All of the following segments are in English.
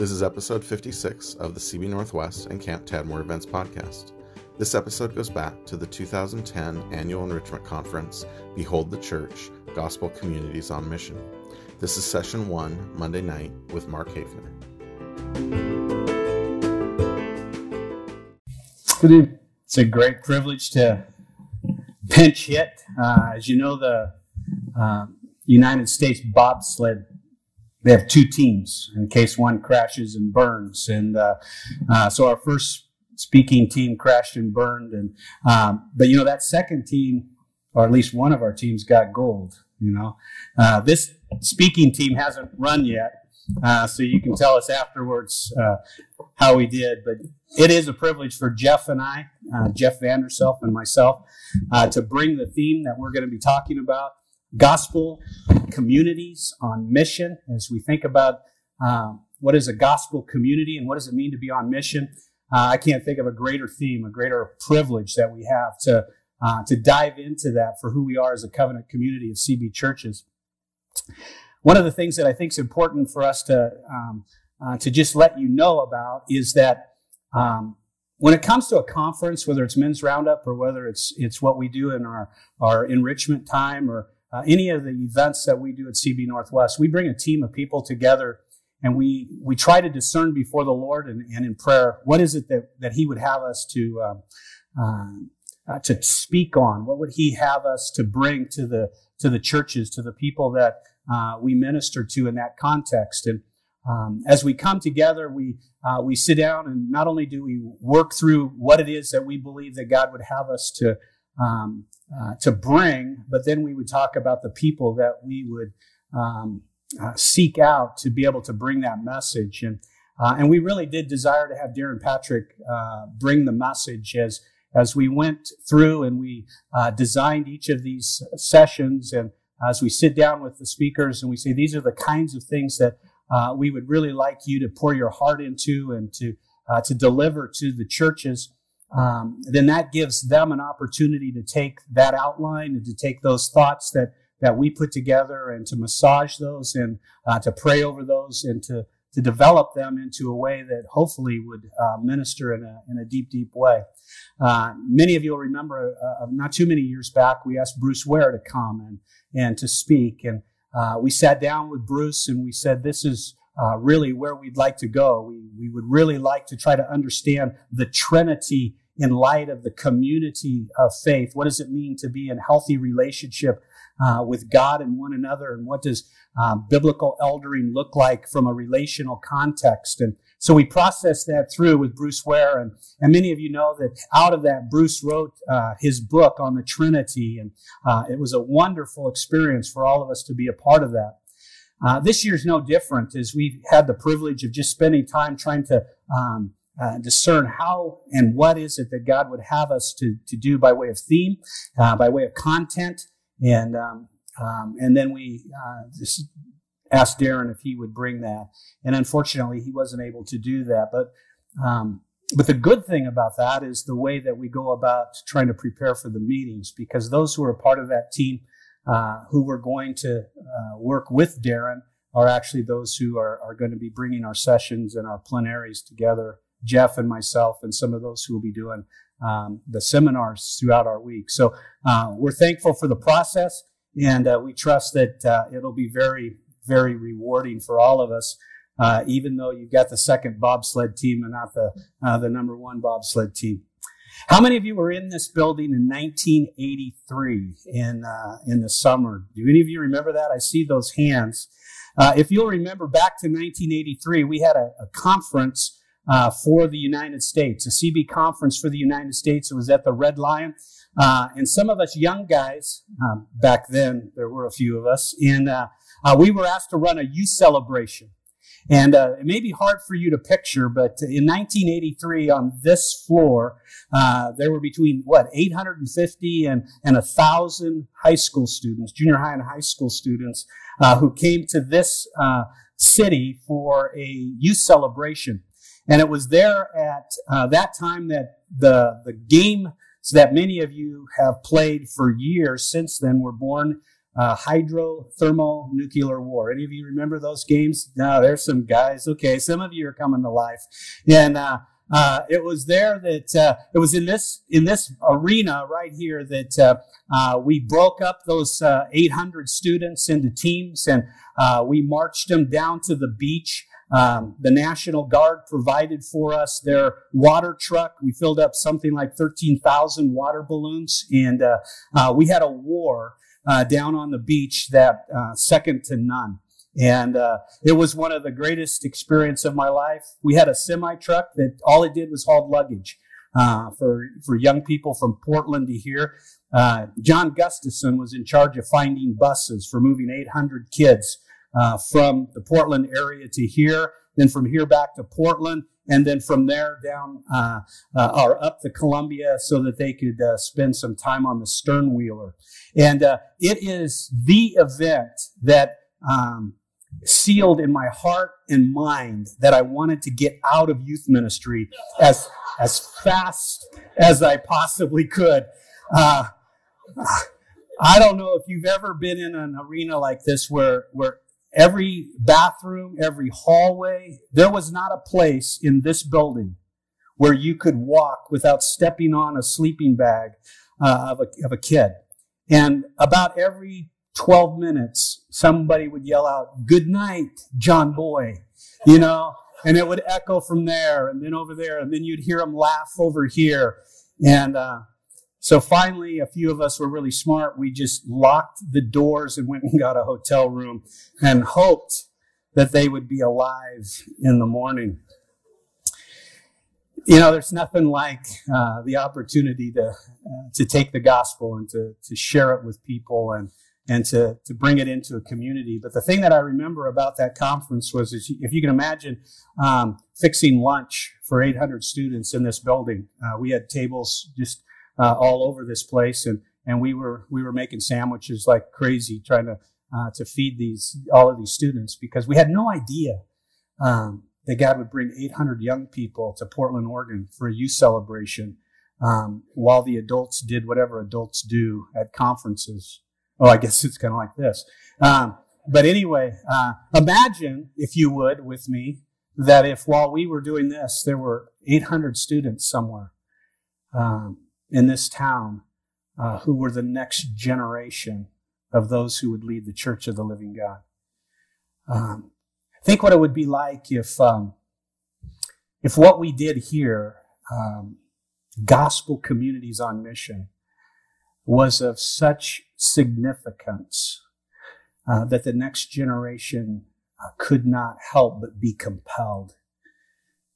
This is episode 56 of the CB Northwest and Camp Tadmor Events podcast. This episode goes back to the 2010 Annual Enrichment Conference, Behold the Church Gospel Communities on Mission. This is session one, Monday night, with Mark Hafner. It's a great privilege to pinch hit. Uh, as you know, the uh, United States bobsled they have two teams in case one crashes and burns. And uh, uh, so our first speaking team crashed and burned. And um, but you know that second team, or at least one of our teams, got gold. You know, uh, this speaking team hasn't run yet. Uh, so you can tell us afterwards uh, how we did. But it is a privilege for Jeff and I, uh, Jeff Vanderstelt and myself, to bring the theme that we're going to be talking about gospel communities on mission as we think about um, what is a gospel community and what does it mean to be on mission. Uh, I can't think of a greater theme, a greater privilege that we have to uh, to dive into that for who we are as a covenant community of CB churches. One of the things that I think is important for us to um, uh, to just let you know about is that um, when it comes to a conference, whether it's men's roundup or whether it's it's what we do in our our enrichment time or uh, any of the events that we do at CB Northwest, we bring a team of people together and we, we try to discern before the Lord and, and in prayer what is it that, that He would have us to, um, uh, uh, to speak on? What would He have us to bring to the, to the churches, to the people that uh, we minister to in that context? And um, as we come together, we, uh, we sit down and not only do we work through what it is that we believe that God would have us to, um, uh, to bring, but then we would talk about the people that we would um, uh, seek out to be able to bring that message. And uh, and we really did desire to have Darrin Patrick uh, bring the message as as we went through and we uh, designed each of these sessions and as we sit down with the speakers and we say these are the kinds of things that we would really like you to pour your heart into and to to deliver to the churches um, then that gives them an opportunity to take that outline and to take those thoughts that that we put together and to massage those and uh, to pray over those and to to develop them into a way that hopefully would uh, minister in a, in a deep, deep way. Uh, many of you will remember uh, not too many years back, we asked Bruce Ware to come and, and to speak. And uh, we sat down with Bruce and we said, this is uh, really where we'd like to go. We, we would really like to try to understand the Trinity in light of the community of faith. What does it mean to be in healthy relationship uh, with God and one another? And what does uh, biblical eldering look like from a relational context? And so we processed that through with Bruce Ware. And, and many of you know that out of that, Bruce wrote uh, his book on the Trinity. And uh, it was a wonderful experience for all of us to be a part of that. Uh, this year's no different as we've had the privilege of just spending time trying to um, uh, discern how and what is it that God would have us to, to do by way of theme, uh, by way of content. And, um, um, and then we uh, just asked Darrin if he would bring that. And unfortunately, he wasn't able to do that. But, um, but the good thing about that is the way that we go about trying to prepare for the meetings, because those who are part of that team uh, who we're going to uh, work with Darrin are actually those who are, are going to be bringing our sessions and our plenaries together Jeff and myself and some of those who will be doing um, the seminars throughout our week. So uh, we're thankful for the process, and uh, we trust that uh, it'll be very, very rewarding for all of us. Uh, even though you've got the second bobsled team and not the uh, the number one bobsled team. How many of you were in this building in 1983 in uh, in the summer? Do any of you remember that? I see those hands. if you'll remember back to 1983, we had a, a conference uh, for the United States, a CB conference for the United States. It was at the Red Lion. Uh, and some of us young guys, um, back then, there were a few of us, and uh, uh we were asked to run a youth celebration. And uh, it may be hard for you to picture, but in 1983, on this floor, uh, there were between what 850 and and a thousand high school students, junior high and high school students, who came to this city for a youth celebration. And it was there at uh, that time that the, the games that many of you have played for years since then were born uh, hydrothermonuclear war. Any of you remember those games? No, there's some guys. Okay, some of you are coming to life, and uh, uh, it was there that uh, it was in this in this arena right here that uh, uh we broke up those uh, 800 students into teams and we marched them down to the beach. Um, the National Guard provided for us their water truck. We filled up something like 13,000 water balloons, and we had a war down on the beach that second to none. And uh, it was one of the greatest experience of my life. We had a semi truck that all it did was haul luggage uh, for for young people from Portland to here. Uh, John Gustafson was in charge of finding buses for moving 800 kids uh, from the Portland area to here, then from here back to Portland, and then from there down uh, uh, or up to Columbia so that they could spend some time on the stern wheeler. And it is the event that um, sealed in my heart and mind that I wanted to get out of youth ministry as as fast as I possibly could. Uh, I don't know if you've ever been in an arena like this where where every bathroom, every hallway, there was not a place in this building where you could walk without stepping on a sleeping bag uh, of, a, of a kid. And about every 12 minutes, somebody would yell out, Good night, John Boy, you know, and it would echo from there and then over there, and then you'd hear them laugh over here. And uh, so finally, a few of us were really smart. We just locked the doors and went and got a hotel room and hoped that they would be alive in the morning. You know, there's nothing like uh, the opportunity to uh, to take the gospel and to to share it with people and and to, to bring it into a community. But the thing that I remember about that conference was, if you can imagine um, fixing lunch for 800 students in this building, uh, we had tables just uh, all over this place, and and we were we were making sandwiches like crazy, trying to uh, to feed these all of these students because we had no idea um, that God would bring 800 young people to Portland, Oregon for a youth celebration. Um, while the adults did whatever adults do at conferences Oh, I guess it's kind of like this. Um, but anyway, uh, imagine, if you would, with me, that if while we were doing this, there were 800 students somewhere um, in this town uh, who were the next generation of those who would lead the Church of the Living God. Um, think what it would be like if um, if what we did here, um, gospel communities on mission, was of such significance uh, that the next generation uh, could not help but be compelled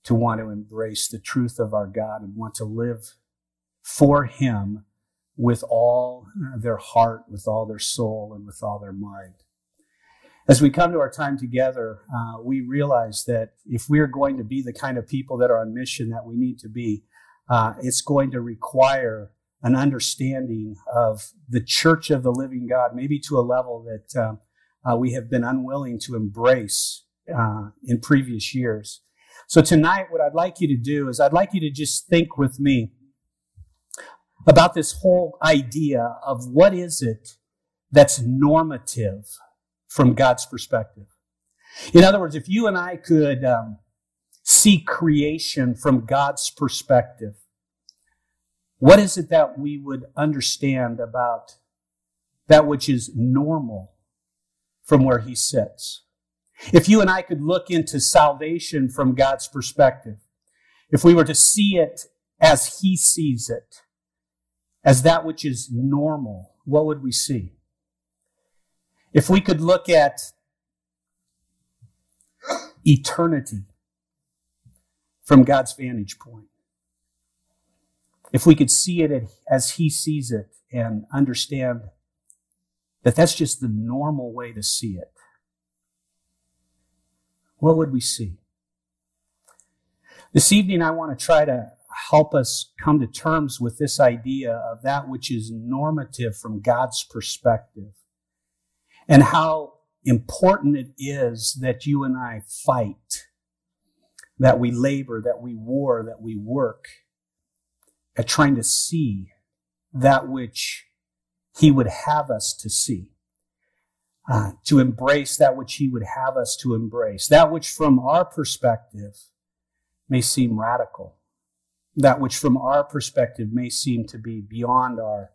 to want to embrace the truth of our God and want to live for Him with all their heart, with all their soul, and with all their mind. As we come to our time together, uh, we realize that if we're going to be the kind of people that are on mission that we need to be, uh, it's going to require an understanding of the church of the living God, maybe to a level that uh, uh, we have been unwilling to embrace uh, in previous years. So tonight, what I'd like you to do is I'd like you to just think with me about this whole idea of what is it that's normative from God's perspective. In other words, if you and I could um, see creation from God's perspective, what is it that we would understand about that which is normal from where He sits? If you and I could look into salvation from God's perspective, if we were to see it as He sees it, as that which is normal, what would we see? If we could look at eternity from God's vantage point, if we could see it as he sees it and understand that that's just the normal way to see it, what would we see? This evening, I want to try to help us come to terms with this idea of that which is normative from God's perspective and how important it is that you and I fight, that we labor, that we war, that we work at trying to see that which he would have us to see. uh, to embrace that which He would have us to embrace, that which from our perspective may seem radical, that which from our perspective may seem to be beyond our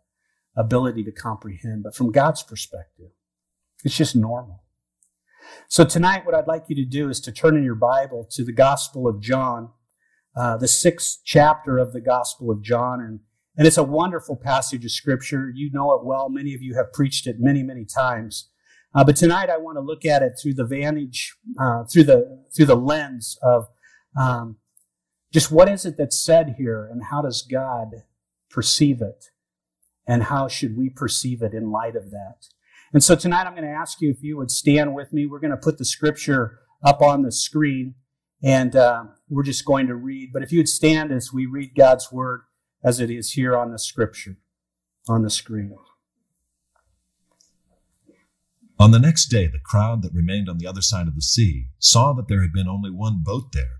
ability to comprehend, but from God's perspective, it's just normal. So tonight, what I'd like you to do is to turn in your Bible to the Gospel of John, uh, the sixth chapter of the Gospel of John, and and it's a wonderful passage of Scripture. You know it well. Many of you have preached it many, many times. Uh, but tonight, I want to look at it through the vantage, uh, through the through the lens of um, just what is it that's said here, and how does God perceive it, and how should we perceive it in light of that? And so tonight I'm going to ask you if you would stand with me. We're going to put the scripture up on the screen and uh, we're just going to read. But if you would stand as we read God's word as it is here on the scripture, on the screen. On the next day, the crowd that remained on the other side of the sea saw that there had been only one boat there,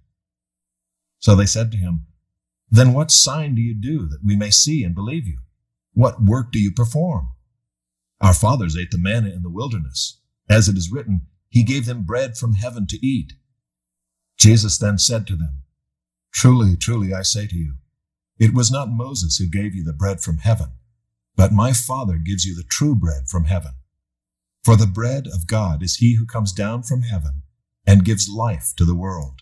So they said to him, then what sign do you do that we may see and believe you? What work do you perform? Our fathers ate the manna in the wilderness. As it is written, He gave them bread from heaven to eat. Jesus then said to them, Truly, truly, I say to you, it was not Moses who gave you the bread from heaven, but my Father gives you the true bread from heaven. For the bread of God is he who comes down from heaven and gives life to the world.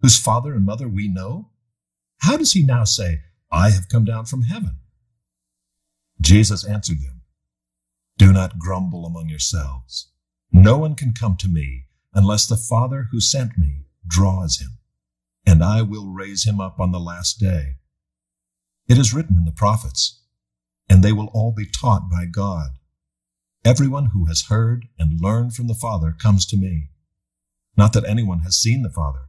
whose father and mother we know? How does he now say, I have come down from heaven? Jesus answered them, Do not grumble among yourselves. No one can come to me unless the Father who sent me draws him, and I will raise him up on the last day. It is written in the prophets, and they will all be taught by God. Everyone who has heard and learned from the Father comes to me. Not that anyone has seen the Father,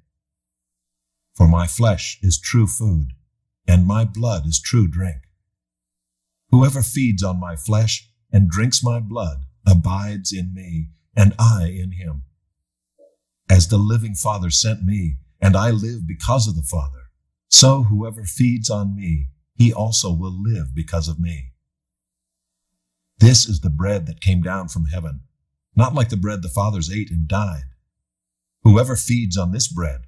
For my flesh is true food, and my blood is true drink. Whoever feeds on my flesh and drinks my blood abides in me, and I in him. As the living Father sent me, and I live because of the Father, so whoever feeds on me, he also will live because of me. This is the bread that came down from heaven, not like the bread the fathers ate and died. Whoever feeds on this bread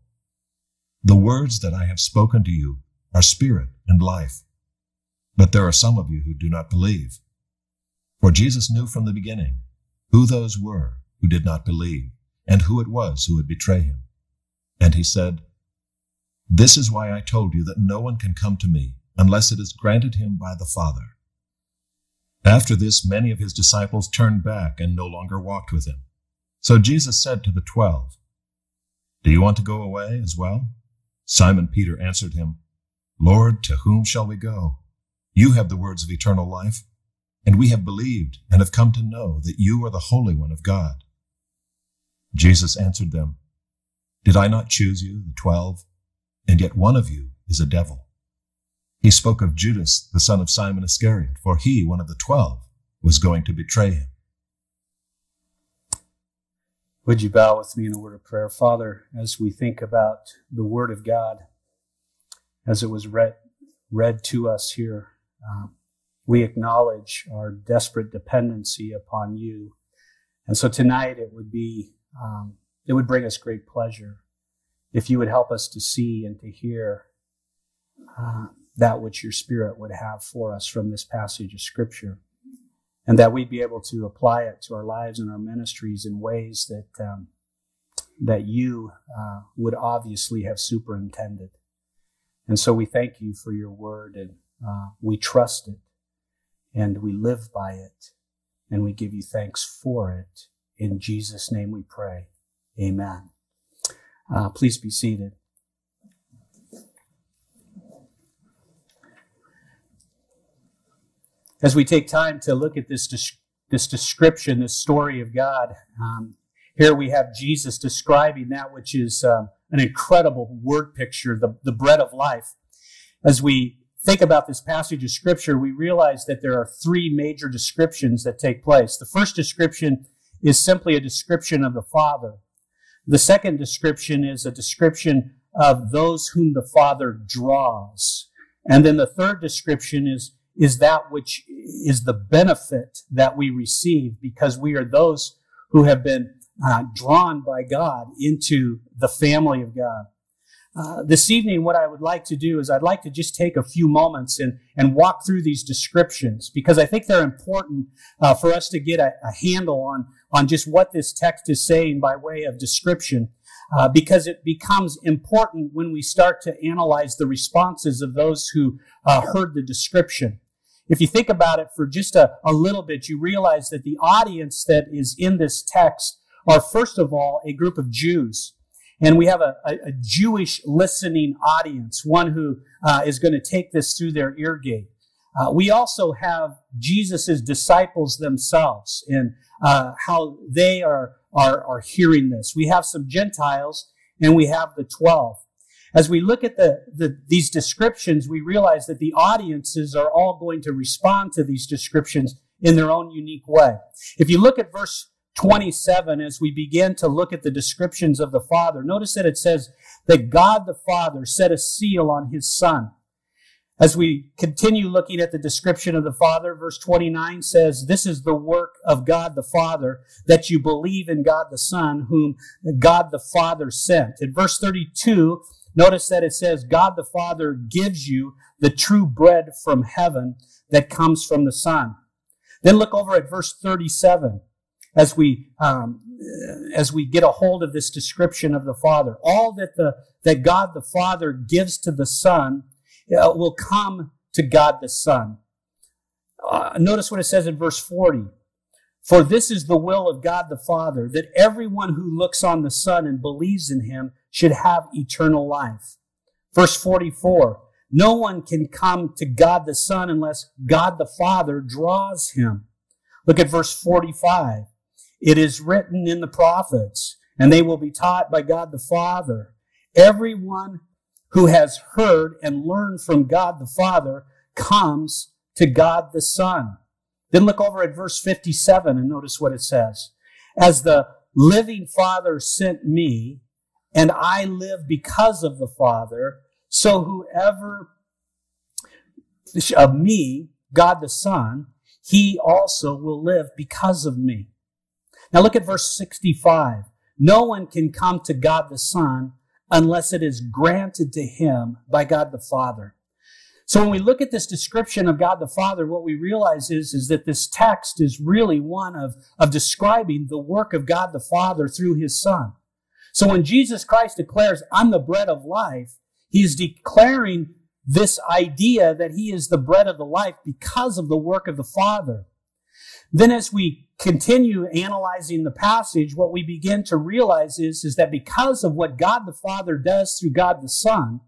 The words that I have spoken to you are spirit and life. But there are some of you who do not believe. For Jesus knew from the beginning who those were who did not believe and who it was who would betray him. And he said, This is why I told you that no one can come to me unless it is granted him by the Father. After this, many of his disciples turned back and no longer walked with him. So Jesus said to the twelve, Do you want to go away as well? Simon Peter answered him, Lord, to whom shall we go? You have the words of eternal life, and we have believed and have come to know that you are the Holy One of God. Jesus answered them, Did I not choose you, the twelve, and yet one of you is a devil? He spoke of Judas, the son of Simon Iscariot, for he, one of the twelve, was going to betray him. Would you bow with me in a word of prayer? Father, as we think about the Word of God, as it was read, read to us here. Um, we acknowledge our desperate dependency upon you. And so tonight it would be, um, it would bring us great pleasure if you would help us to see and to hear uh, that which your Spirit would have for us from this passage of Scripture. And that we'd be able to apply it to our lives and our ministries in ways that, um, that you uh, would obviously have superintended. And so we thank you for your word and uh, we trust it and we live by it and we give you thanks for it. In Jesus' name we pray. Amen. Uh, please be seated. As we take time to look at this, this description, this story of God, um, here we have Jesus describing that which is uh, an incredible word picture, the, the bread of life. As we think about this passage of scripture, we realize that there are three major descriptions that take place. The first description is simply a description of the Father. The second description is a description of those whom the Father draws. And then the third description is, is that which is the benefit that we receive because we are those who have been uh, drawn by God into the family of God. Uh, this evening, what I would like to do is I'd like to just take a few moments and, and walk through these descriptions because I think they're important uh, for us to get a, a, handle on, on just what this text is saying by way of description. Uh, because it becomes important when we start to analyze the responses of those who uh, heard the description. If you think about it for just a, a little bit, you realize that the audience that is in this text are first of all a group of Jews. And we have a, a, a Jewish listening audience, one who uh, is going to take this through their ear gate. Uh, we also have Jesus' disciples themselves and uh, how they are, are, are hearing this. We have some Gentiles and we have the 12. As we look at the, the, these descriptions, we realize that the audiences are all going to respond to these descriptions in their own unique way. If you look at verse 27, as we begin to look at the descriptions of the Father, notice that it says that God the Father set a seal on his Son. As we continue looking at the description of the Father, verse 29 says, This is the work of God the Father, that you believe in God the Son, whom God the Father sent. In verse 32, notice that it says, God the Father gives you the true bread from heaven that comes from the Son. Then look over at verse 37 as we um, as we get a hold of this description of the Father. All that the that God the Father gives to the Son uh, will come to God the Son. Uh, notice what it says in verse 40. For this is the will of God the Father, that everyone who looks on the Son and believes in him should have eternal life. Verse 44. No one can come to God the Son unless God the Father draws him. Look at verse 45. It is written in the prophets, and they will be taught by God the Father. Everyone who has heard and learned from God the Father comes to God the Son. Then look over at verse 57 and notice what it says. As the living Father sent me, and I live because of the Father, so whoever of me, God the Son, he also will live because of me. Now look at verse 65. No one can come to God the Son unless it is granted to him by God the Father. So when we look at this description of God the Father, what we realize is, is that this text is really one of, of describing the work of God the Father through his Son. So when Jesus Christ declares, I'm the bread of life, he is declaring this idea that he is the bread of the life because of the work of the Father. Then as we continue analyzing the passage, what we begin to realize is, is that because of what God the Father does through God the Son,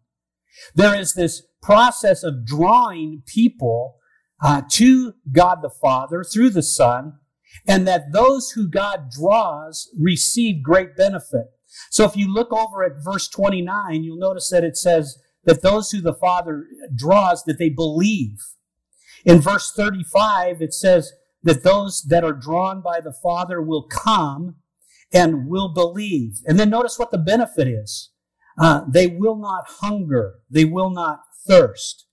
there is this process of drawing people uh, to God the Father through the Son, and that those who God draws receive great benefit. So if you look over at verse 29, you'll notice that it says that those who the Father draws, that they believe. In verse 35, it says that those that are drawn by the Father will come and will believe. And then notice what the benefit is. Uh, they will not hunger. They will not thirst.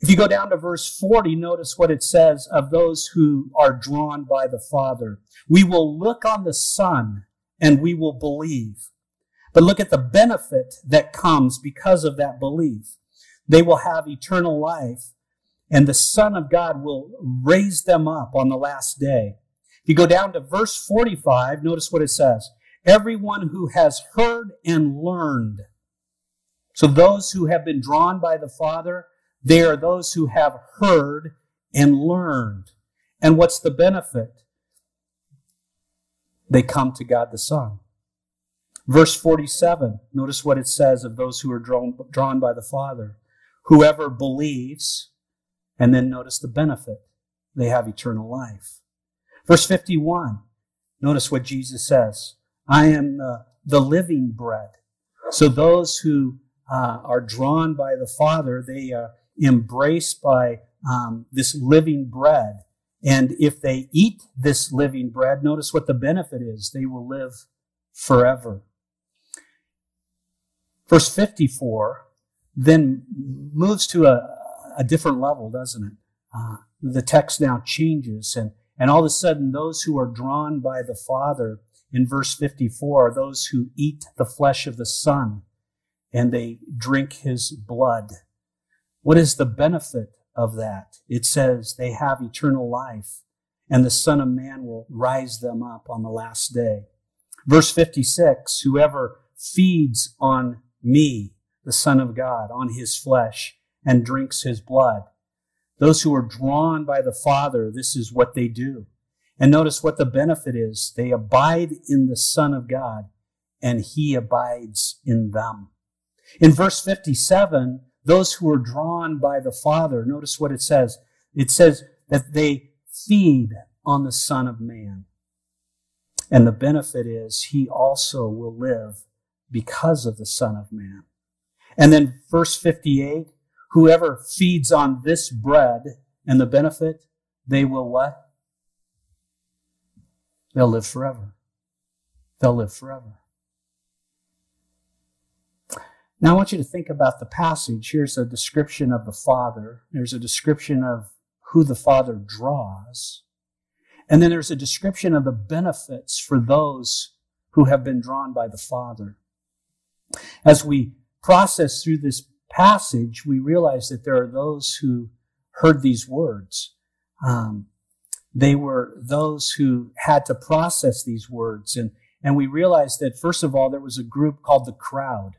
If you go down to verse 40, notice what it says of those who are drawn by the Father. We will look on the Son and we will believe. But look at the benefit that comes because of that belief. They will have eternal life, and the Son of God will raise them up on the last day. If you go down to verse 45, notice what it says. Everyone who has heard and learned. So those who have been drawn by the Father, they are those who have heard and learned. And what's the benefit? they come to God the Son. Verse 47, notice what it says of those who are drawn, drawn by the Father. Whoever believes, and then notice the benefit, they have eternal life. Verse 51, notice what Jesus says I am the, the living bread. So those who uh, are drawn by the Father, they are embraced by um, this living bread and if they eat this living bread, notice what the benefit is. They will live forever. Verse 54 then moves to a, a different level, doesn't it? Uh, the text now changes, and, and all of a sudden, those who are drawn by the Father in verse 54 are those who eat the flesh of the Son and they drink his blood. What is the benefit of that. It says they have eternal life and the Son of Man will rise them up on the last day. Verse 56, whoever feeds on me, the Son of God, on his flesh and drinks his blood. Those who are drawn by the Father, this is what they do. And notice what the benefit is. They abide in the Son of God and he abides in them. In verse 57, those who are drawn by the Father, notice what it says. It says that they feed on the Son of Man. And the benefit is he also will live because of the Son of Man. And then verse 58, whoever feeds on this bread and the benefit, they will what? They'll live forever. They'll live forever. Now, I want you to think about the passage. Here's a description of the Father. There's a description of who the Father draws. And then there's a description of the benefits for those who have been drawn by the Father. As we process through this passage, we realize that there are those who heard these words. Um, they were those who had to process these words. And, and we realized that, first of all, there was a group called the crowd.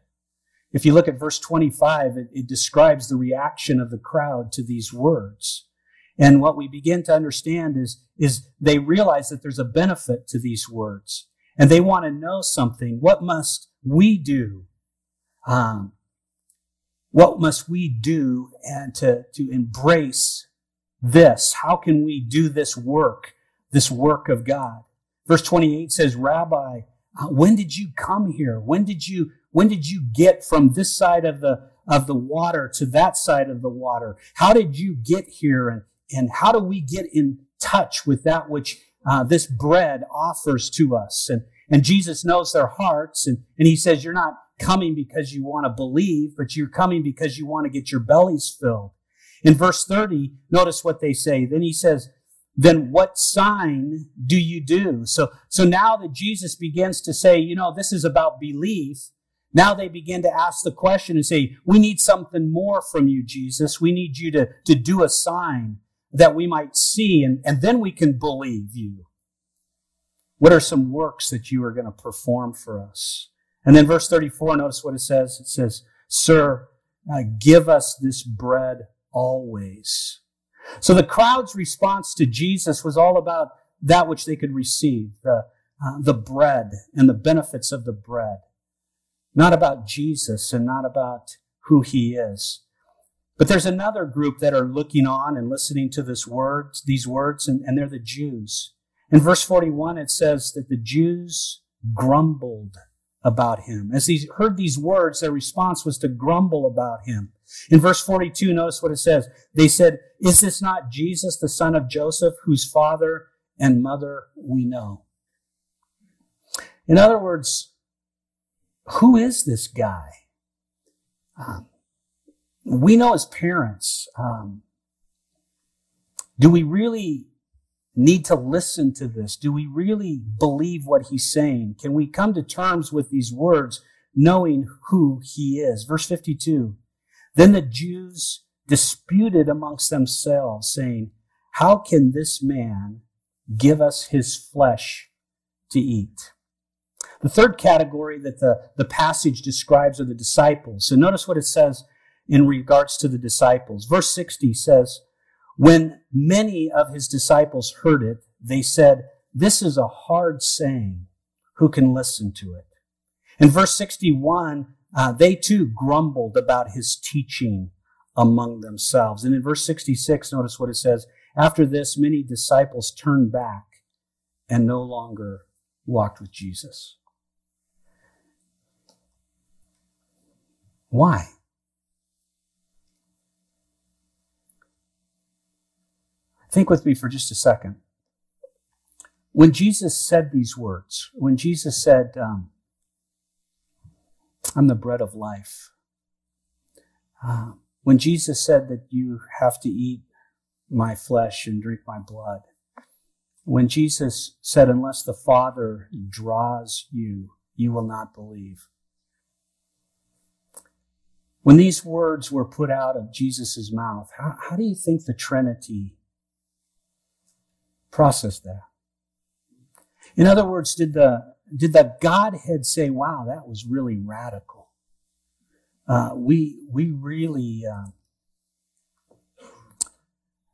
If you look at verse 25, it, it describes the reaction of the crowd to these words. And what we begin to understand is, is they realize that there's a benefit to these words. And they want to know something. What must we do? Um, what must we do and to, to embrace this? How can we do this work, this work of God? Verse 28 says, Rabbi, uh, when did you come here? When did you, when did you get from this side of the, of the water to that side of the water? How did you get here? And, and how do we get in touch with that which uh, this bread offers to us? And, and Jesus knows their hearts. And, and he says, you're not coming because you want to believe, but you're coming because you want to get your bellies filled. In verse 30, notice what they say. Then he says, then what sign do you do? So, so now that Jesus begins to say, you know, this is about belief, now they begin to ask the question and say, we need something more from you, Jesus. We need you to, to do a sign that we might see and, and then we can believe you. What are some works that you are going to perform for us? And then verse 34, notice what it says. It says, Sir, uh, give us this bread always. So the crowd's response to Jesus was all about that which they could receive, the, uh, the bread and the benefits of the bread. Not about Jesus and not about who he is. But there's another group that are looking on and listening to this words, these words, and, and they're the Jews. In verse 41, it says that the Jews grumbled about him. As he heard these words, their response was to grumble about him. In verse 42, notice what it says. They said, Is this not Jesus, the son of Joseph, whose father and mother we know? In other words, who is this guy? Um, we know his parents. Um, do we really need to listen to this? Do we really believe what he's saying? Can we come to terms with these words knowing who he is? Verse 52. Then the Jews disputed amongst themselves, saying, How can this man give us his flesh to eat? The third category that the, the passage describes are the disciples. So notice what it says in regards to the disciples. Verse 60 says, When many of his disciples heard it, they said, This is a hard saying. Who can listen to it? In verse 61, uh, they too grumbled about his teaching among themselves. And in verse 66, notice what it says. After this, many disciples turned back and no longer walked with Jesus. Why? Think with me for just a second. When Jesus said these words, when Jesus said, um, I'm the bread of life. Uh, when Jesus said that you have to eat my flesh and drink my blood, when Jesus said, unless the Father draws you, you will not believe. When these words were put out of Jesus' mouth, how, how do you think the Trinity processed that? In other words, did the did the Godhead say, wow, that was really radical? Uh, we, we really, uh,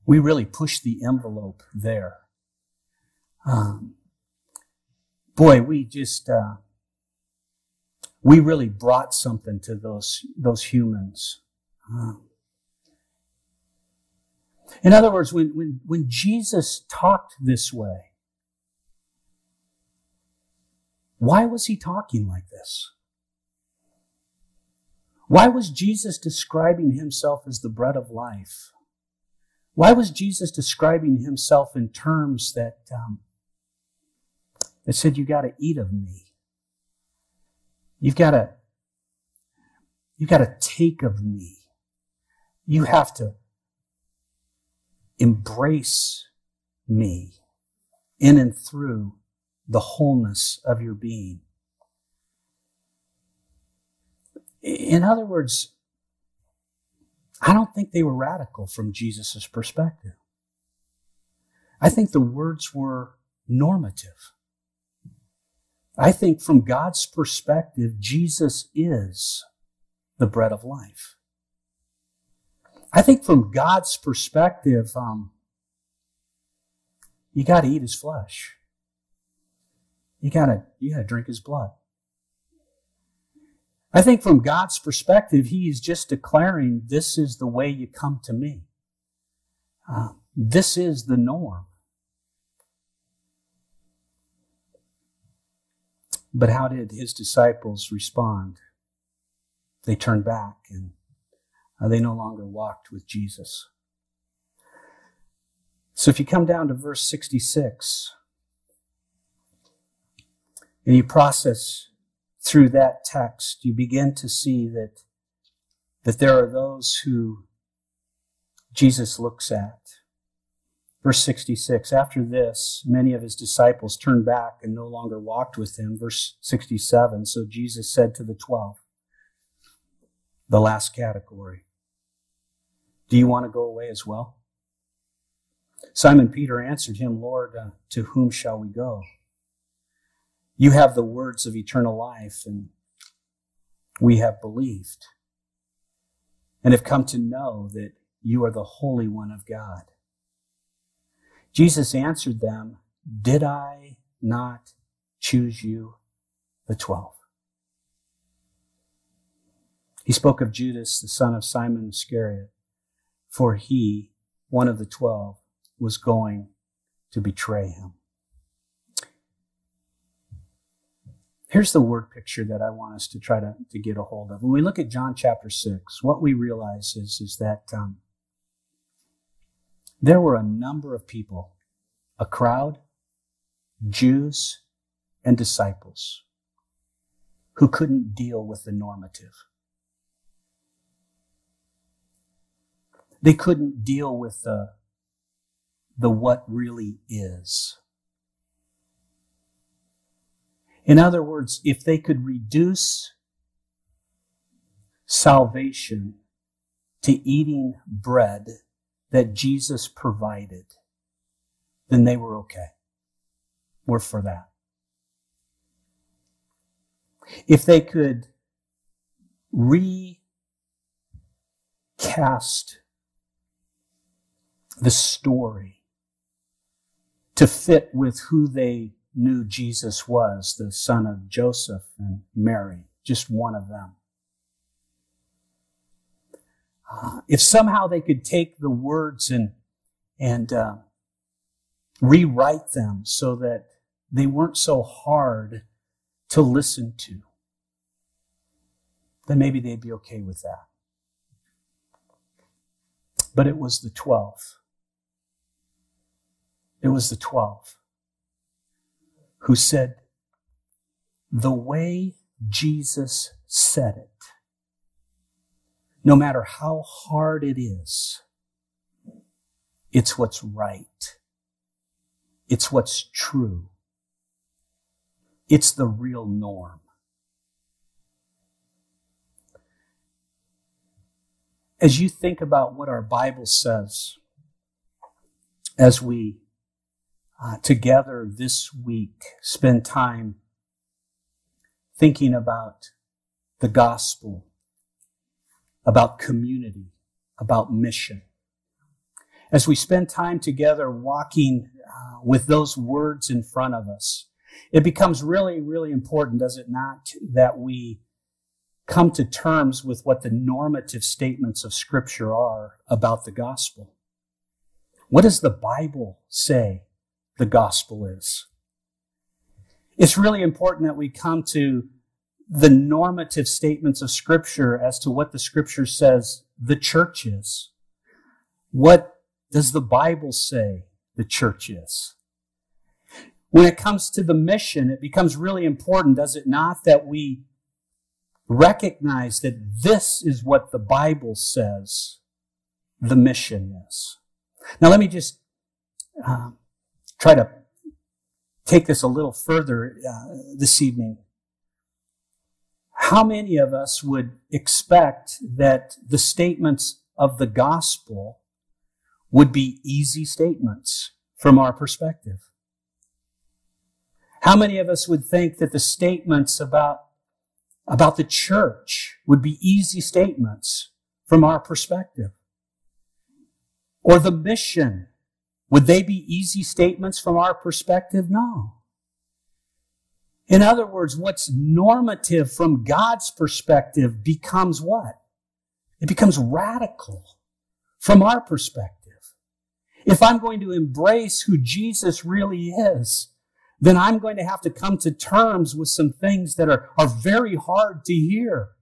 we really pushed the envelope there. Um, boy, we just, uh, we really brought something to those, those humans. Um, in other words, when, when, when Jesus talked this way, Why was he talking like this? Why was Jesus describing himself as the bread of life? Why was Jesus describing himself in terms that, um, that said, you got to eat of me? You've got to, you've got to take of me. You have to embrace me in and through the wholeness of your being. In other words, I don't think they were radical from Jesus' perspective. I think the words were normative. I think from God's perspective, Jesus is the bread of life. I think from God's perspective, um, you got to eat his flesh. You got to you got to drink his blood. I think from God's perspective, He is just declaring this is the way you come to me. Uh, this is the norm. But how did His disciples respond? They turned back and uh, they no longer walked with Jesus. So if you come down to verse 66 and you process through that text, you begin to see that, that there are those who Jesus looks at. Verse 66, after this, many of his disciples turned back and no longer walked with him. Verse 67, so Jesus said to the twelve, the last category, do you want to go away as well? Simon Peter answered him, Lord, uh, to whom shall we go? You have the words of eternal life, and we have believed and have come to know that you are the Holy One of God. Jesus answered them, Did I not choose you, the twelve? He spoke of Judas, the son of Simon Iscariot, for he, one of the twelve, was going to betray him. Here's the word picture that I want us to try to, to get a hold of. When we look at John chapter 6, what we realize is, is that um, there were a number of people, a crowd, Jews, and disciples, who couldn't deal with the normative. They couldn't deal with the, the what really is. In other words, if they could reduce salvation to eating bread that Jesus provided, then they were okay. We're for that. If they could recast the story to fit with who they knew Jesus was the son of Joseph and Mary, just one of them. Uh, if somehow they could take the words and and uh, rewrite them so that they weren't so hard to listen to, then maybe they'd be okay with that. But it was the twelve. It was the twelve who said, the way Jesus said it, no matter how hard it is, it's what's right. It's what's true. It's the real norm. As you think about what our Bible says, as we uh, together this week spend time thinking about the gospel, about community, about mission. As we spend time together walking uh, with those words in front of us, it becomes really, really important, does it not, that we come to terms with what the normative statements of Scripture are about the gospel. What does the Bible say the gospel is. It's really important that we come to the normative statements of scripture as to what the scripture says the church is. What does the Bible say the church is? When it comes to the mission, it becomes really important, does it not, that we recognize that this is what the Bible says the mission is. Now, let me just uh, try to take this a little further uh, this evening. How many of us would expect that the statements of the gospel would be easy statements from our perspective? How many of us would think that the statements about, about the church would be easy statements from our perspective? Or the mission, would they be easy statements from our perspective? No. In other words, what's normative from God's perspective becomes what? It becomes radical from our perspective. If I'm going to embrace who Jesus really is, then I'm going to have to come to terms with some things that are, are very hard to hear.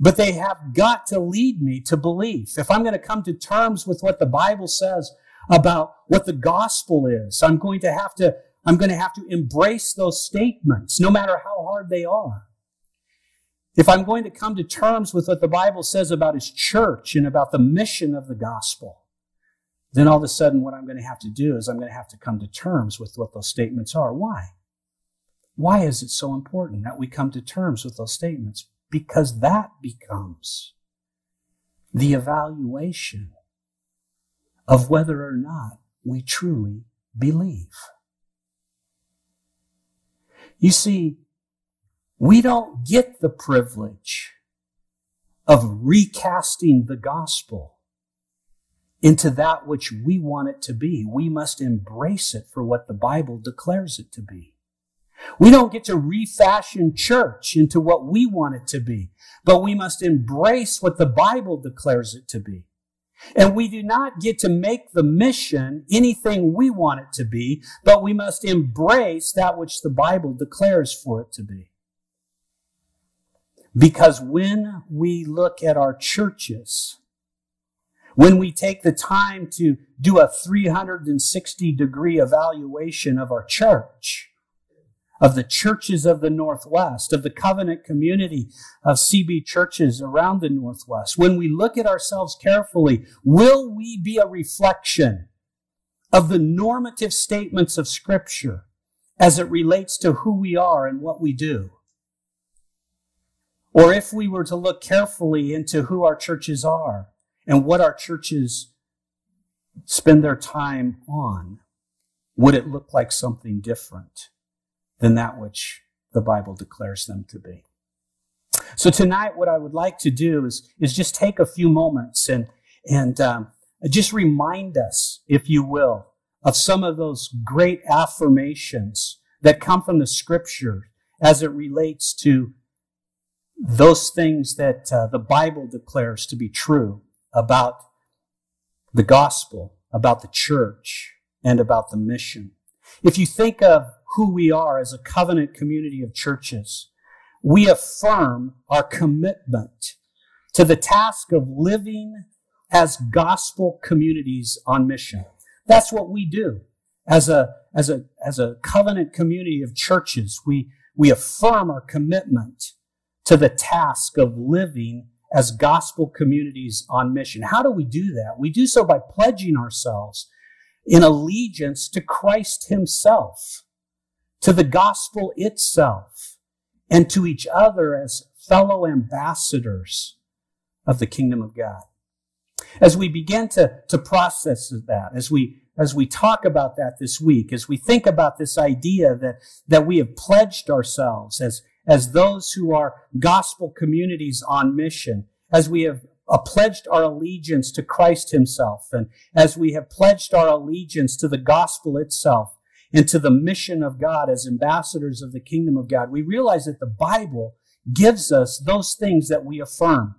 But they have got to lead me to belief. If I'm going to come to terms with what the Bible says about what the gospel is, I'm going to have to, I'm going to have to embrace those statements, no matter how hard they are. If I'm going to come to terms with what the Bible says about His church and about the mission of the gospel, then all of a sudden what I'm going to have to do is I'm going to have to come to terms with what those statements are. Why? Why is it so important that we come to terms with those statements? Because that becomes the evaluation of whether or not we truly believe. You see, we don't get the privilege of recasting the gospel into that which we want it to be. We must embrace it for what the Bible declares it to be. We don't get to refashion church into what we want it to be, but we must embrace what the Bible declares it to be. And we do not get to make the mission anything we want it to be, but we must embrace that which the Bible declares for it to be. Because when we look at our churches, when we take the time to do a 360 degree evaluation of our church, of the churches of the Northwest, of the covenant community of CB churches around the Northwest, when we look at ourselves carefully, will we be a reflection of the normative statements of Scripture as it relates to who we are and what we do? Or if we were to look carefully into who our churches are, and what our churches spend their time on, would it look like something different than that which the Bible declares them to be? So tonight, what I would like to do is, is just take a few moments and, and um, just remind us, if you will, of some of those great affirmations that come from the scripture as it relates to those things that uh, the Bible declares to be true about the gospel, about the church, and about the mission. If you think of who we are as a covenant community of churches, we affirm our commitment to the task of living as gospel communities on mission. That's what we do as a, as a, as a covenant community of churches. We, we affirm our commitment to the task of living as gospel communities on mission. How do we do that? We do so by pledging ourselves in allegiance to Christ himself, to the gospel itself, and to each other as fellow ambassadors of the kingdom of God. As we begin to, to process that, as we as we talk about that this week, as we think about this idea that, that we have pledged ourselves as, as those who are gospel communities on mission, as we have uh, pledged our allegiance to Christ himself, and as we have pledged our allegiance to the gospel itself and to the mission of God as ambassadors of the kingdom of God, we realize that the Bible gives us those things that we affirm.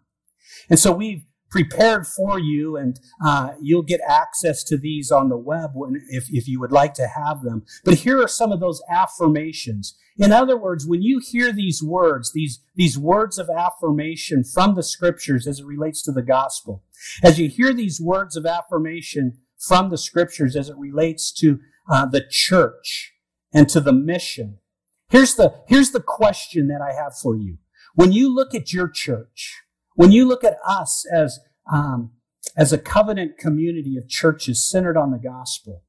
And so we've prepared for you, and uh, you'll get access to these on the web when, if, if you would like to have them. But here are some of those affirmations. In other words, when you hear these words, these, these words of affirmation from the scriptures as it relates to the gospel, as you hear these words of affirmation from the scriptures as it relates to uh, the church and to the mission, here's the, here's the question that I have for you. When you look at your church, when you look at us as, um, as a covenant community of churches centered on the gospel,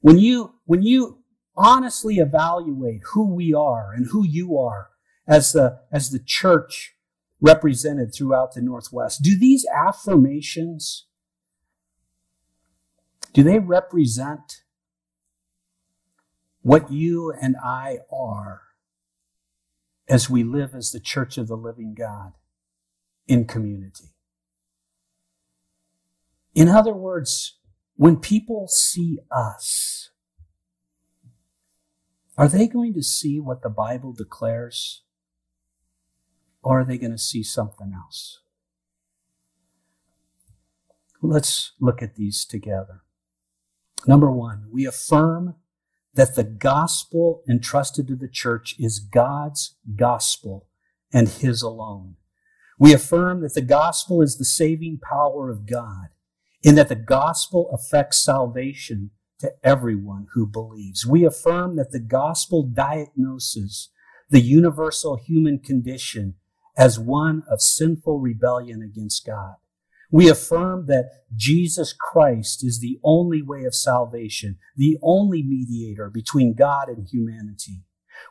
when you, when you honestly evaluate who we are and who you are as the, as the church represented throughout the Northwest, do these affirmations, do they represent what you and I are as we live as the church of the living God in community. In other words, when people see us, are they going to see what the Bible declares? Or are they going to see something else? Let's look at these together. Number one, we affirm that the gospel entrusted to the church is God's gospel and His alone. We affirm that the gospel is the saving power of God in that the gospel affects salvation to everyone who believes. We affirm that the gospel diagnoses the universal human condition as one of sinful rebellion against God. We affirm that Jesus Christ is the only way of salvation, the only mediator between God and humanity.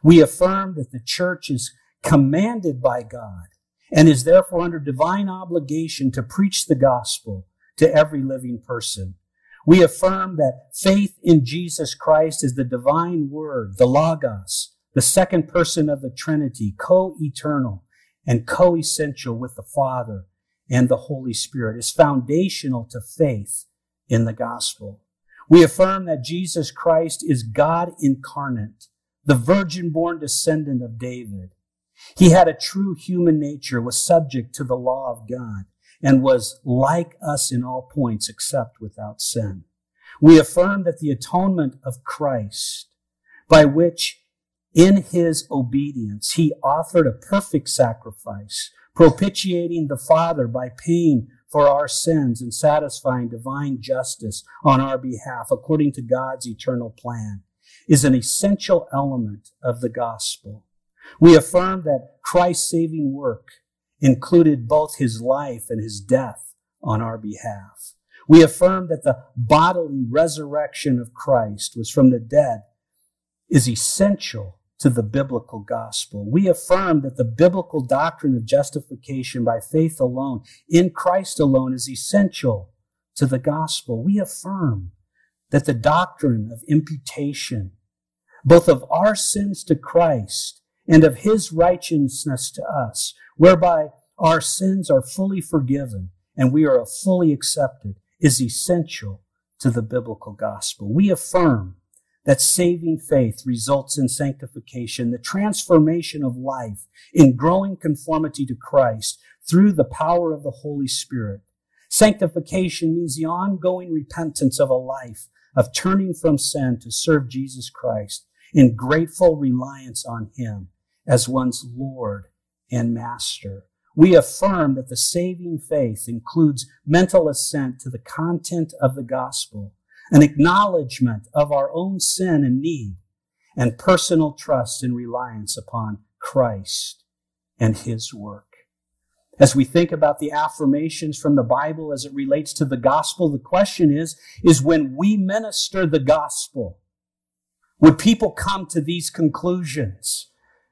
We affirm that the church is commanded by God and is therefore under divine obligation to preach the gospel to every living person. We affirm that faith in Jesus Christ is the divine word, the Logos, the second person of the Trinity, co-eternal and co-essential with the Father and the Holy Spirit is foundational to faith in the gospel. We affirm that Jesus Christ is God incarnate, the virgin born descendant of David. He had a true human nature, was subject to the law of God, and was like us in all points except without sin. We affirm that the atonement of Christ, by which in his obedience he offered a perfect sacrifice, propitiating the Father by paying for our sins and satisfying divine justice on our behalf according to God's eternal plan is an essential element of the gospel. We affirm that Christ's saving work included both his life and his death on our behalf. We affirm that the bodily resurrection of Christ was from the dead is essential to the biblical gospel. We affirm that the biblical doctrine of justification by faith alone, in Christ alone, is essential to the gospel. We affirm that the doctrine of imputation, both of our sins to Christ and of his righteousness to us, whereby our sins are fully forgiven and we are fully accepted, is essential to the biblical gospel. We affirm that saving faith results in sanctification, the transformation of life in growing conformity to Christ through the power of the Holy Spirit. Sanctification means the ongoing repentance of a life of turning from sin to serve Jesus Christ in grateful reliance on Him as one's Lord and Master. We affirm that the saving faith includes mental assent to the content of the gospel an acknowledgement of our own sin and need, and personal trust and reliance upon Christ and His work. As we think about the affirmations from the Bible as it relates to the gospel, the question is, is when we minister the gospel, would people come to these conclusions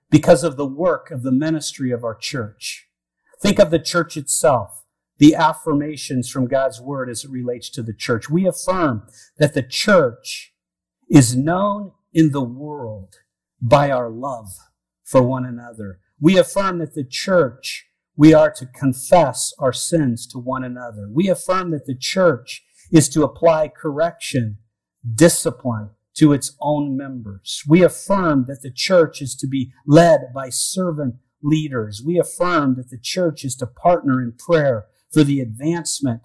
because of the work of the ministry of our church? Think of the church itself the affirmations from God's word as it relates to the church. We affirm that the church is known in the world by our love for one another. We affirm that the church, we are to confess our sins to one another. We affirm that the church is to apply correction, discipline to its own members. We affirm that the church is to be led by servant leaders. We affirm that the church is to partner in prayer for the advancement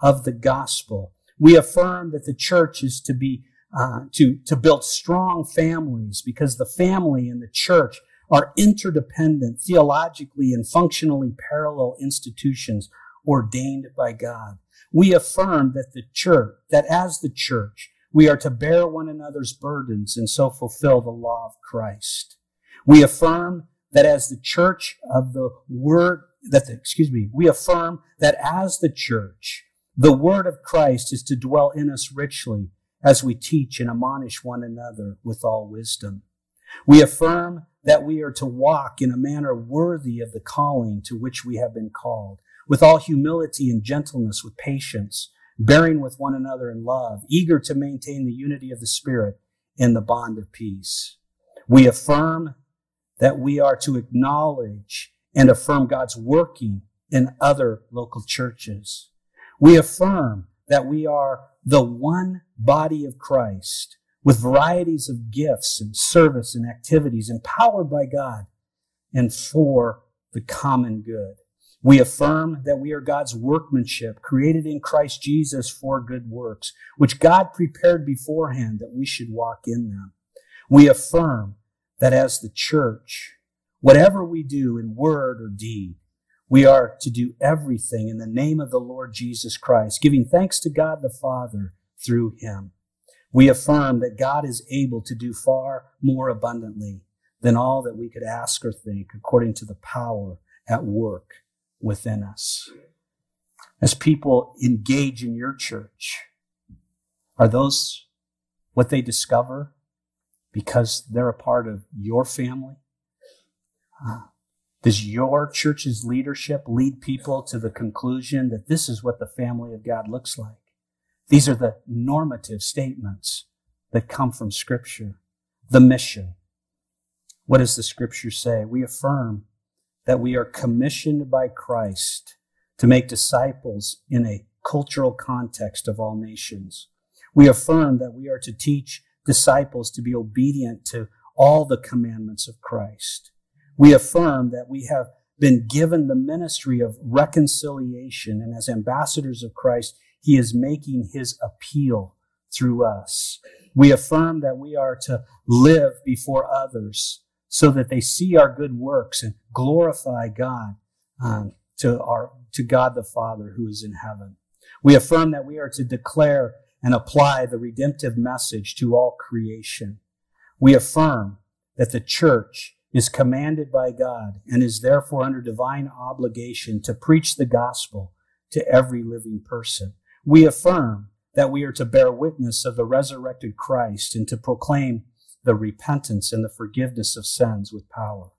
of the gospel. We affirm that the church is to be uh, to to build strong families because the family and the church are interdependent, theologically and functionally parallel institutions ordained by God. We affirm that the church, that as the church, we are to bear one another's burdens and so fulfill the law of Christ. We affirm that as the church of the word that the, excuse me, we affirm that as the church, the word of Christ is to dwell in us richly as we teach and admonish one another with all wisdom. We affirm that we are to walk in a manner worthy of the calling to which we have been called, with all humility and gentleness, with patience, bearing with one another in love, eager to maintain the unity of the Spirit in the bond of peace. We affirm that we are to acknowledge and affirm God's working in other local churches. We affirm that we are the one body of Christ with varieties of gifts and service and activities empowered by God and for the common good. We affirm that we are God's workmanship, created in Christ Jesus for good works, which God prepared beforehand that we should walk in them. We affirm that as the church, whatever we do in word or deed, we are to do everything in the name of the Lord Jesus Christ, giving thanks to God the Father through him. We affirm that God is able to do far more abundantly than all that we could ask or think according to the power at work within us. As people engage in your church, are those what they discover because they're a part of your family? Does your church's leadership lead people to the conclusion that this is what the family of God looks like? These are the normative statements that come from Scripture. The mission. What does the Scripture say? We affirm that we are commissioned by Christ to make disciples in a cultural context of all nations. We affirm that we are to teach disciples to be obedient to all the commandments of Christ. We affirm that we have been given the ministry of reconciliation, and as ambassadors of Christ, He is making His appeal through us. We affirm that we are to live before others so that they see our good works and glorify God um, to our to God the Father who is in heaven. We affirm that we are to declare and apply the redemptive message to all creation. We affirm that the church is commanded by God and is therefore under divine obligation to preach the gospel to every living person. We affirm that we are to bear witness of the resurrected Christ and to proclaim the repentance and the forgiveness of sins with power.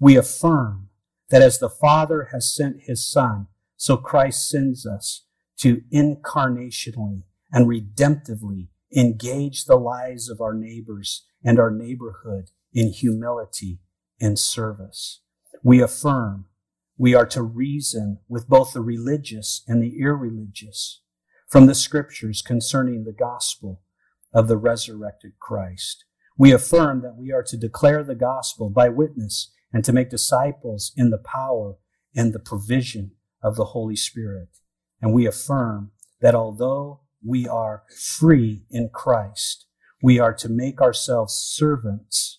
We affirm that as the Father has sent his Son, so Christ sends us to incarnationally and redemptively engage the lives of our neighbors and our neighborhood in humility and service. We affirm we are to reason with both the religious and the irreligious from the scriptures concerning the gospel of the resurrected Christ. We affirm that we are to declare the gospel by witness and to make disciples in the power and the provision of the Holy Spirit. And we affirm that although we are free in Christ, we are to make ourselves servants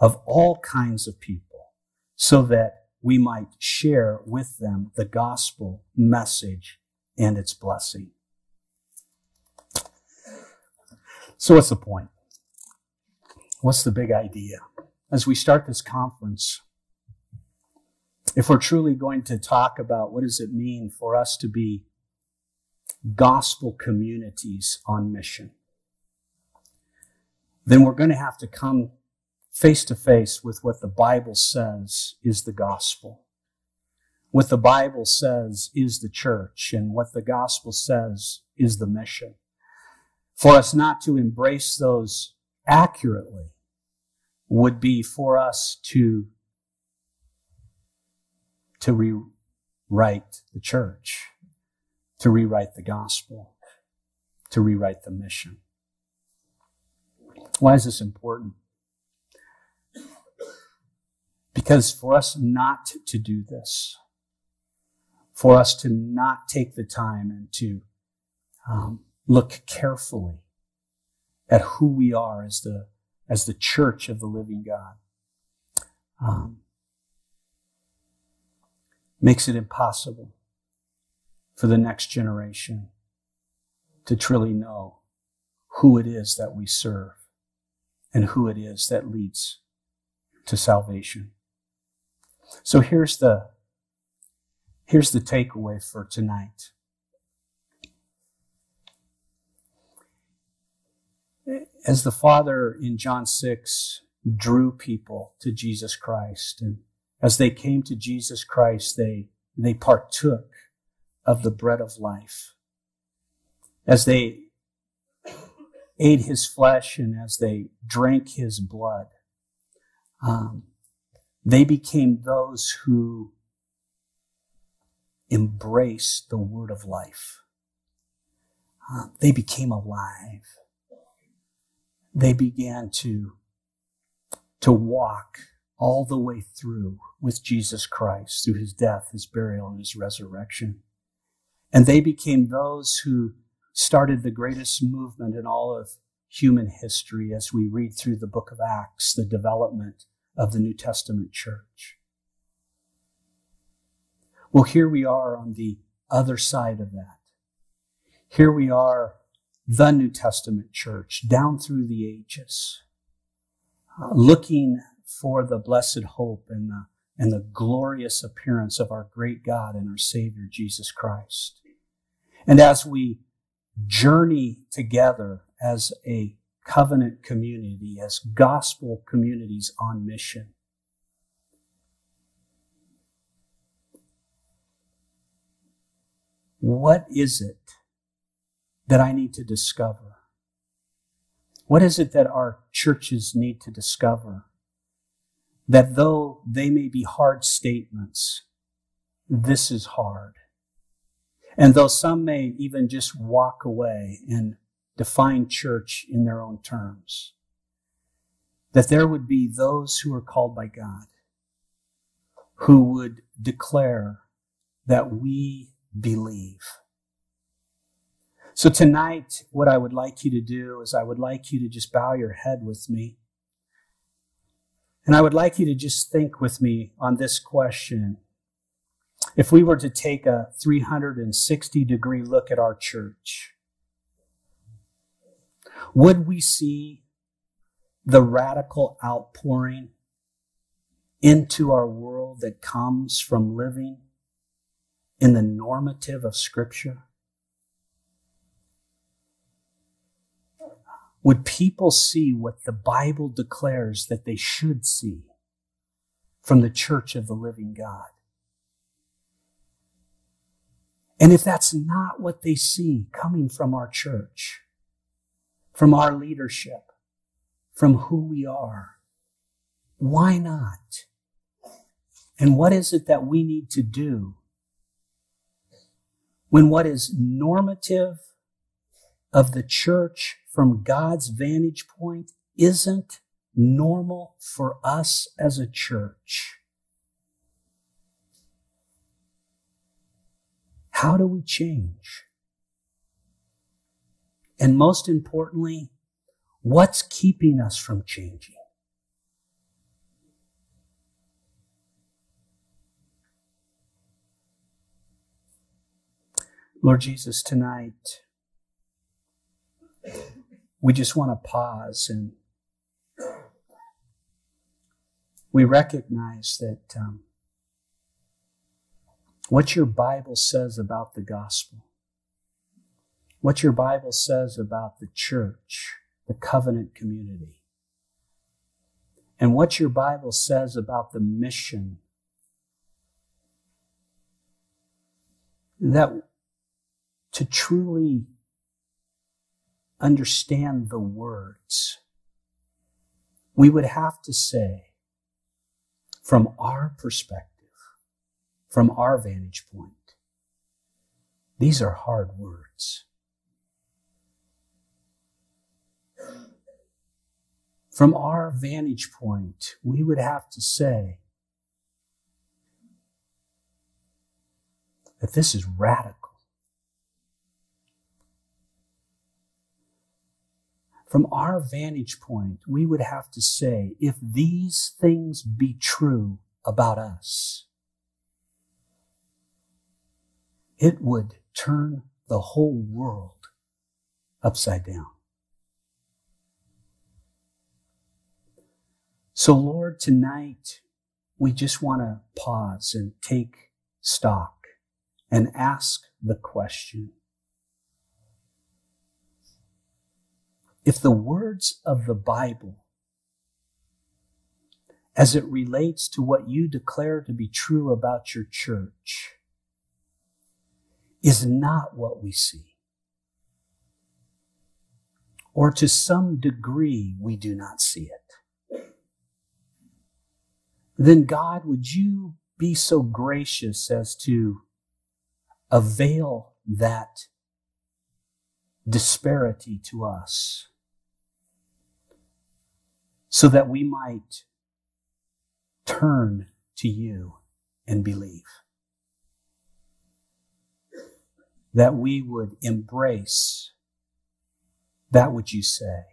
of all kinds of people so that we might share with them the gospel message and its blessing. So what's the point? What's the big idea? As we start this conference, if we're truly going to talk about what does it mean for us to be gospel communities on mission, then we're going to have to come face to face with what the Bible says is the gospel. What the Bible says is the church, and what the gospel says is the mission. For us not to embrace those accurately would be for us to, to rewrite the church, to rewrite the gospel, to rewrite the mission. Why is this important? Because for us not to do this, for us to not take the time and to um, look carefully at who we are as the, as the church of the living God. Um, makes it impossible for the next generation to truly know who it is that we serve and who it is that leads to salvation. So here's the, here's the takeaway for tonight. as the Father in John 6 drew people to Jesus Christ, and as they came to Jesus Christ, they, they partook of the bread of life. As they ate his flesh and as they drank his blood, um, they became those who embraced the word of life. Uh, they became alive. They began to, to walk all the way through with Jesus Christ through his death, his burial, and his resurrection. And they became those who started the greatest movement in all of human history as we read through the book of Acts, the development of the New Testament church. Well, here we are on the other side of that. Here we are, the New Testament church, down through the ages, uh, looking for the blessed hope and the, and the glorious appearance of our great God and our Savior, Jesus Christ. And as we journey together as a covenant community, as gospel communities on mission, what is it that I need to discover? What is it that our churches need to discover? That though they may be hard statements, this is hard. And though some may even just walk away and define church in their own terms, that there would be those who are called by God who would declare that we believe. So tonight, what I would like you to do is I would like you to just bow your head with me. And I would like you to just think with me on this question. If we were to take a 360 degree look at our church, would we see the radical outpouring into our world that comes from living in the normative of Scripture? Would people see what the Bible declares that they should see from the church of the living God? And if that's not what they see coming from our church, from our leadership, from who we are, why not? And what is it that we need to do when what is normative of the church from God's vantage point isn't normal for us as a church. How do we change? And most importantly, what's keeping us from changing? Lord Jesus, tonight, we just want to pause and we recognize that um, what your Bible says about the gospel, what your Bible says about the church, the covenant community, and what your Bible says about the mission that to truly understand the words, we would have to say, from our perspective, from our vantage point, these are hard words. From our vantage point, we would have to say that this is radical. From our vantage point, we would have to say, if these things be true about us, it would turn the whole world upside down. So, Lord, tonight we just want to pause and take stock and ask the question. If the words of the Bible, as it relates to what you declare to be true about your church, is not what we see, or to some degree we do not see it, then God, would you be so gracious as to avail that disparity to us so that we might turn to you and believe. That we would embrace that which you say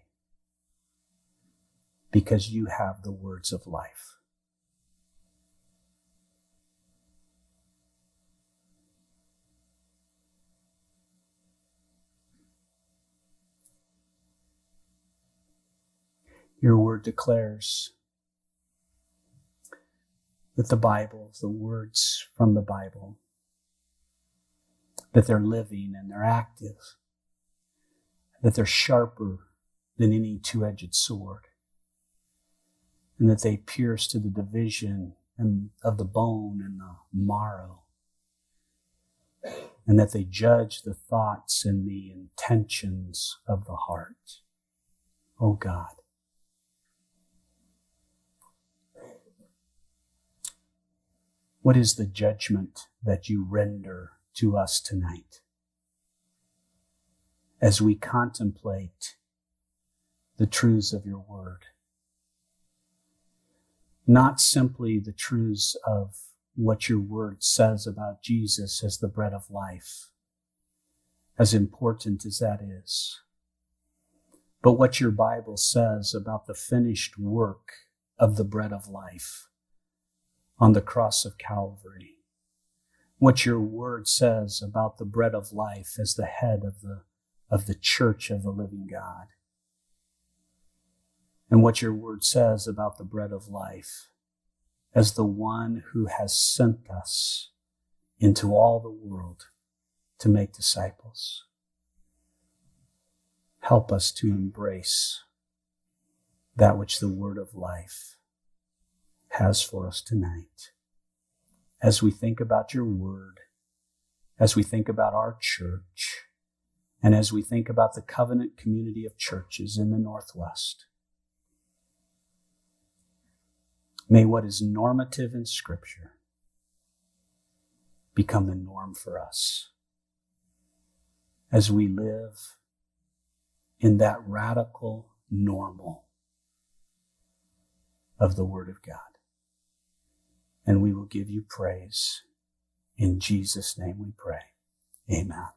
because you have the words of life. Your word declares that the Bible, the words from the Bible, that they're living and they're active, that they're sharper than any two edged sword, and that they pierce to the division and of the bone and the marrow, and that they judge the thoughts and the intentions of the heart. Oh God. What is the judgment that you render to us tonight as we contemplate the truths of your word? Not simply the truths of what your word says about Jesus as the bread of life, as important as that is, but what your Bible says about the finished work of the bread of life on the cross of Calvary. What your word says about the bread of life as the head of the, of the church of the living God. And what your word says about the bread of life as the one who has sent us into all the world to make disciples. Help us to embrace that which the word of life has for us tonight. As we think about your word, as we think about our church, and as we think about the covenant community of churches in the Northwest, may what is normative in Scripture become the norm for us as we live in that radical normal of the Word of God and we will give you praise. In Jesus' name we pray. Amen.